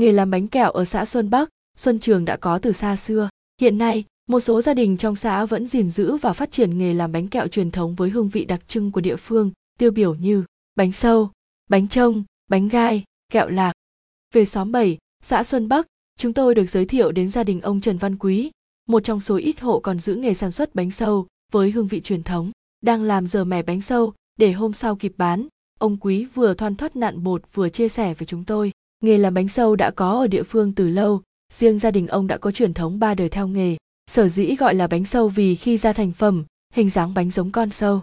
nghề làm bánh kẹo ở xã Xuân Bắc, Xuân Trường đã có từ xa xưa. Hiện nay, một số gia đình trong xã vẫn gìn giữ và phát triển nghề làm bánh kẹo truyền thống với hương vị đặc trưng của địa phương, tiêu biểu như bánh sâu, bánh trông, bánh gai, kẹo lạc. Về xóm 7, xã Xuân Bắc, chúng tôi được giới thiệu đến gia đình ông Trần Văn Quý, một trong số ít hộ còn giữ nghề sản xuất bánh sâu với hương vị truyền thống, đang làm giờ mẻ bánh sâu để hôm sau kịp bán. Ông Quý vừa thoăn thoắt nặn bột vừa chia sẻ với chúng tôi. Nghề làm bánh sâu đã có ở địa phương từ lâu, riêng gia đình ông đã có truyền thống ba đời theo nghề. Sở dĩ gọi là bánh sâu vì khi ra thành phẩm, hình dáng bánh giống con sâu.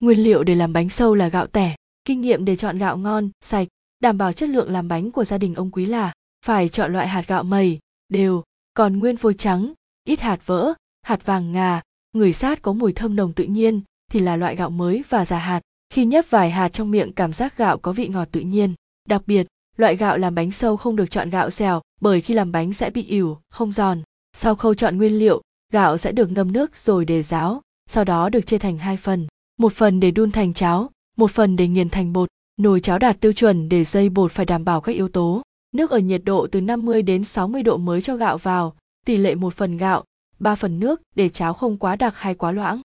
Nguyên liệu để làm bánh sâu là gạo tẻ, kinh nghiệm để chọn gạo ngon, sạch, đảm bảo chất lượng làm bánh của gia đình ông Quý là phải chọn loại hạt gạo mầy, đều, còn nguyên phôi trắng, ít hạt vỡ, hạt vàng ngà, người sát có mùi thơm nồng tự nhiên thì là loại gạo mới và già hạt. Khi nhấp vài hạt trong miệng cảm giác gạo có vị ngọt tự nhiên. Đặc biệt, loại gạo làm bánh sâu không được chọn gạo dẻo bởi khi làm bánh sẽ bị ỉu, không giòn. Sau khâu chọn nguyên liệu, gạo sẽ được ngâm nước rồi để ráo, sau đó được chia thành hai phần. Một phần để đun thành cháo, một phần để nghiền thành bột. Nồi cháo đạt tiêu chuẩn để dây bột phải đảm bảo các yếu tố. Nước ở nhiệt độ từ 50 đến 60 độ mới cho gạo vào, tỷ lệ một phần gạo, 3 phần nước để cháo không quá đặc hay quá loãng.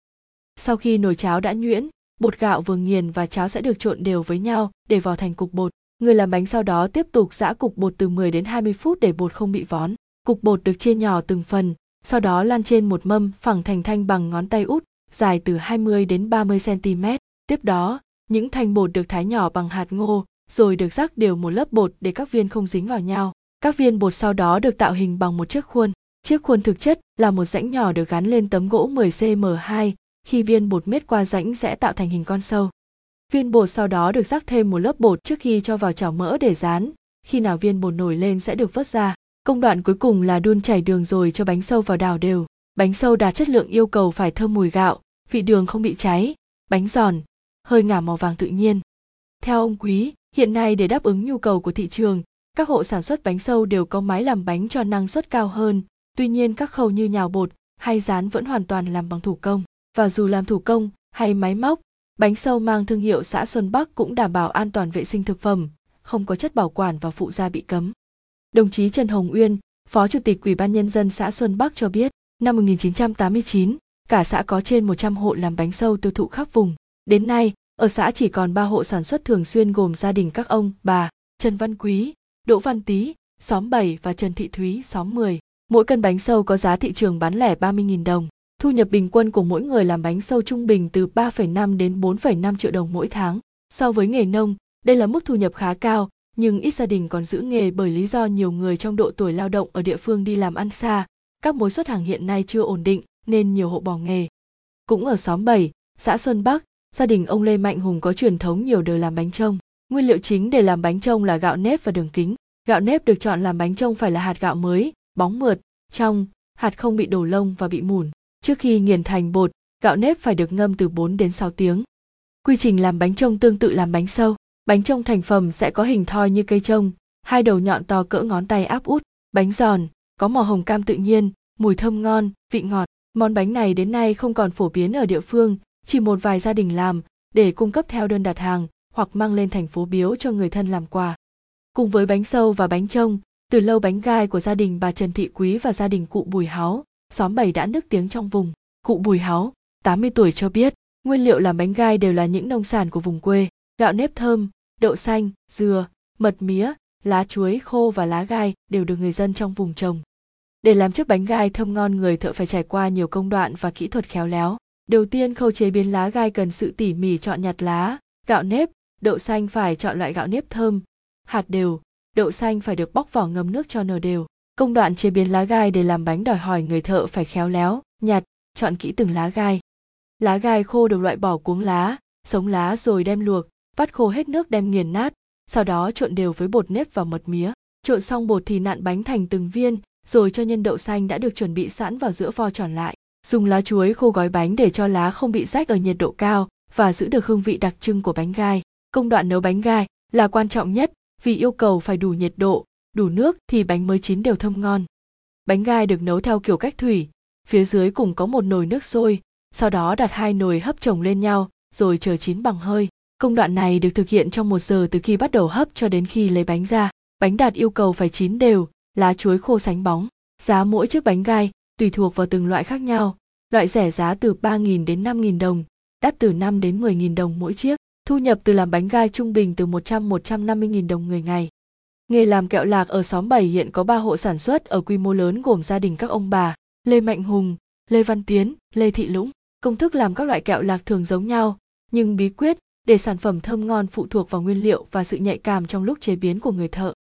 Sau khi nồi cháo đã nhuyễn, bột gạo vừa nghiền và cháo sẽ được trộn đều với nhau để vào thành cục bột. Người làm bánh sau đó tiếp tục giã cục bột từ 10 đến 20 phút để bột không bị vón. Cục bột được chia nhỏ từng phần, sau đó lan trên một mâm phẳng thành thanh bằng ngón tay út, dài từ 20 đến 30 cm. Tiếp đó, những thanh bột được thái nhỏ bằng hạt ngô, rồi được rắc đều một lớp bột để các viên không dính vào nhau. Các viên bột sau đó được tạo hình bằng một chiếc khuôn. Chiếc khuôn thực chất là một rãnh nhỏ được gắn lên tấm gỗ 10 cm2, khi viên bột miết qua rãnh sẽ tạo thành hình con sâu. Viên bột sau đó được rắc thêm một lớp bột trước khi cho vào chảo mỡ để rán, khi nào viên bột nổi lên sẽ được vớt ra. Công đoạn cuối cùng là đun chảy đường rồi cho bánh sâu vào đảo đều. Bánh sâu đạt chất lượng yêu cầu phải thơm mùi gạo, vị đường không bị cháy, bánh giòn, hơi ngả màu vàng tự nhiên. Theo ông Quý, hiện nay để đáp ứng nhu cầu của thị trường, các hộ sản xuất bánh sâu đều có máy làm bánh cho năng suất cao hơn, tuy nhiên các khâu như nhào bột hay rán vẫn hoàn toàn làm bằng thủ công. Và dù làm thủ công hay máy móc, bánh sâu mang thương hiệu xã Xuân Bắc cũng đảm bảo an toàn vệ sinh thực phẩm, không có chất bảo quản và phụ gia bị cấm. Đồng chí Trần Hồng Uyên, Phó Chủ tịch Ủy ban Nhân dân xã Xuân Bắc cho biết, năm 1989, cả xã có trên 100 hộ làm bánh sâu tiêu thụ khắp vùng. Đến nay, ở xã chỉ còn 3 hộ sản xuất thường xuyên gồm gia đình các ông, bà, Trần Văn Quý, Đỗ Văn Tý, xóm 7 và Trần Thị Thúy, xóm 10. Mỗi cân bánh sâu có giá thị trường bán lẻ 30.000 đồng. Thu nhập bình quân của mỗi người làm bánh sâu trung bình từ 3,5 đến 4,5 triệu đồng mỗi tháng. So với nghề nông, đây là mức thu nhập khá cao, nhưng ít gia đình còn giữ nghề bởi lý do nhiều người trong độ tuổi lao động ở địa phương đi làm ăn xa, các mối xuất hàng hiện nay chưa ổn định nên nhiều hộ bỏ nghề. Cũng ở xóm 7, xã Xuân Bắc, gia đình ông Lê Mạnh Hùng có truyền thống nhiều đời làm bánh trông. Nguyên liệu chính để làm bánh trông là gạo nếp và đường kính. Gạo nếp được chọn làm bánh trông phải là hạt gạo mới, bóng mượt, trong, hạt không bị đổ lông và bị mủn. Trước khi nghiền thành bột, gạo nếp phải được ngâm từ 4 đến 6 tiếng. Quy trình làm bánh trông tương tự làm bánh sâu. Bánh trông thành phẩm sẽ có hình thoi như cây trông, hai đầu nhọn to cỡ ngón tay áp út, bánh giòn, có màu hồng cam tự nhiên, mùi thơm ngon, vị ngọt. Món bánh này đến nay không còn phổ biến ở địa phương, chỉ một vài gia đình làm để cung cấp theo đơn đặt hàng hoặc mang lên thành phố biếu cho người thân làm quà. Cùng với bánh sâu và bánh trông, từ lâu bánh gai của gia đình bà Trần Thị Quý và gia đình cụ Bùi Háo, xóm bảy đã nức tiếng trong vùng. Cụ Bùi Háo, 80 tuổi cho biết, nguyên liệu làm bánh gai đều là những nông sản của vùng quê, gạo nếp thơm, đậu xanh, dừa, mật mía, lá chuối khô và lá gai đều được người dân trong vùng trồng. Để làm chiếc bánh gai thơm ngon người thợ phải trải qua nhiều công đoạn và kỹ thuật khéo léo. Đầu tiên khâu chế biến lá gai cần sự tỉ mỉ chọn nhặt lá, gạo nếp, đậu xanh phải chọn loại gạo nếp thơm, hạt đều, đậu xanh phải được bóc vỏ ngâm nước cho nở đều. Công đoạn chế biến lá gai để làm bánh đòi hỏi người thợ phải khéo léo, nhặt, chọn kỹ từng lá gai. Lá gai khô được loại bỏ cuống lá, sống lá rồi đem luộc, vắt khô hết nước đem nghiền nát, sau đó trộn đều với bột nếp và mật mía. Trộn xong bột thì nặn bánh thành từng viên, rồi cho nhân đậu xanh đã được chuẩn bị sẵn vào giữa vo tròn lại. Dùng lá chuối khô gói bánh để cho lá không bị rách ở nhiệt độ cao và giữ được hương vị đặc trưng của bánh gai. Công đoạn nấu bánh gai là quan trọng nhất vì yêu cầu phải đủ nhiệt độ, đủ nước thì bánh mới chín đều thơm ngon. Bánh gai được nấu theo kiểu cách thủy, phía dưới cùng có một nồi nước sôi, sau đó đặt hai nồi hấp chồng lên nhau rồi chờ chín bằng hơi. Công đoạn này được thực hiện trong một giờ từ khi bắt đầu hấp cho đến khi lấy bánh ra. Bánh đạt yêu cầu phải chín đều, lá chuối khô sánh bóng. Giá mỗi chiếc bánh gai tùy thuộc vào từng loại khác nhau. Loại rẻ giá từ 3.000 đến 5.000 đồng, đắt từ 5 đến 10.000 đồng mỗi chiếc. Thu nhập từ làm bánh gai trung bình từ 100-150.000 đồng người ngày. Nghề làm kẹo lạc ở xóm 7 hiện có 3 hộ sản xuất ở quy mô lớn gồm gia đình các ông bà, Lê Mạnh Hùng, Lê Văn Tiến, Lê Thị Lũng. Công thức làm các loại kẹo lạc thường giống nhau, nhưng bí quyết để sản phẩm thơm ngon phụ thuộc vào nguyên liệu và sự nhạy cảm trong lúc chế biến của người thợ.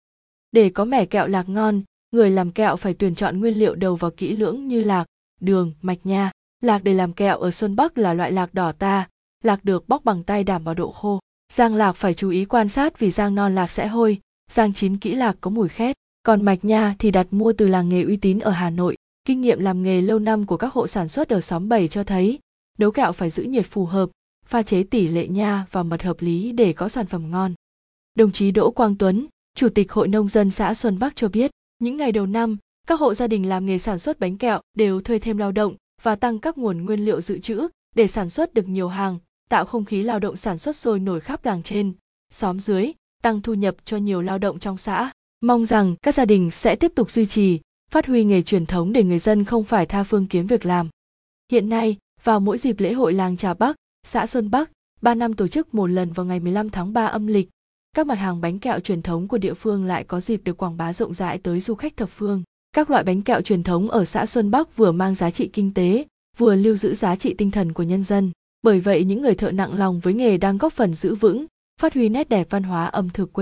Để có mẻ kẹo lạc ngon, người làm kẹo phải tuyển chọn nguyên liệu đầu vào kỹ lưỡng như lạc, đường, mạch nha. Lạc để làm kẹo ở Xuân Bắc là loại lạc đỏ ta, lạc được bóc bằng tay đảm bảo độ khô. Giang lạc phải chú ý quan sát vì giang non lạc sẽ hôi, giang chín kỹ lạc có mùi khét. Còn mạch nha thì đặt mua từ làng nghề uy tín ở Hà Nội. Kinh nghiệm làm nghề lâu năm của các hộ sản xuất ở xóm 7 cho thấy, nấu kẹo phải giữ nhiệt phù hợp, pha chế tỷ lệ nha và mật hợp lý để có sản phẩm ngon. Đồng chí Đỗ Quang Tuấn, Chủ tịch Hội Nông dân xã Xuân Bắc cho biết, những ngày đầu năm, các hộ gia đình làm nghề sản xuất bánh kẹo đều thuê thêm lao động và tăng các nguồn nguyên liệu dự trữ để sản xuất được nhiều hàng, tạo không khí lao động sản xuất sôi nổi khắp làng trên, xóm dưới, tăng thu nhập cho nhiều lao động trong xã. Mong rằng các gia đình sẽ tiếp tục duy trì, phát huy nghề truyền thống để người dân không phải tha phương kiếm việc làm. Hiện nay, vào mỗi dịp lễ hội làng Trà Bắc, xã Xuân Bắc, 3 năm tổ chức một lần vào ngày 15 tháng 3 âm lịch, các mặt hàng bánh kẹo truyền thống của địa phương lại có dịp được quảng bá rộng rãi tới du khách thập phương. Các loại bánh kẹo truyền thống ở xã Xuân Bắc vừa mang giá trị kinh tế, vừa lưu giữ giá trị tinh thần của nhân dân. Bởi vậy những người thợ nặng lòng với nghề đang góp phần giữ vững, phát huy nét đẹp văn hóa ẩm thực quê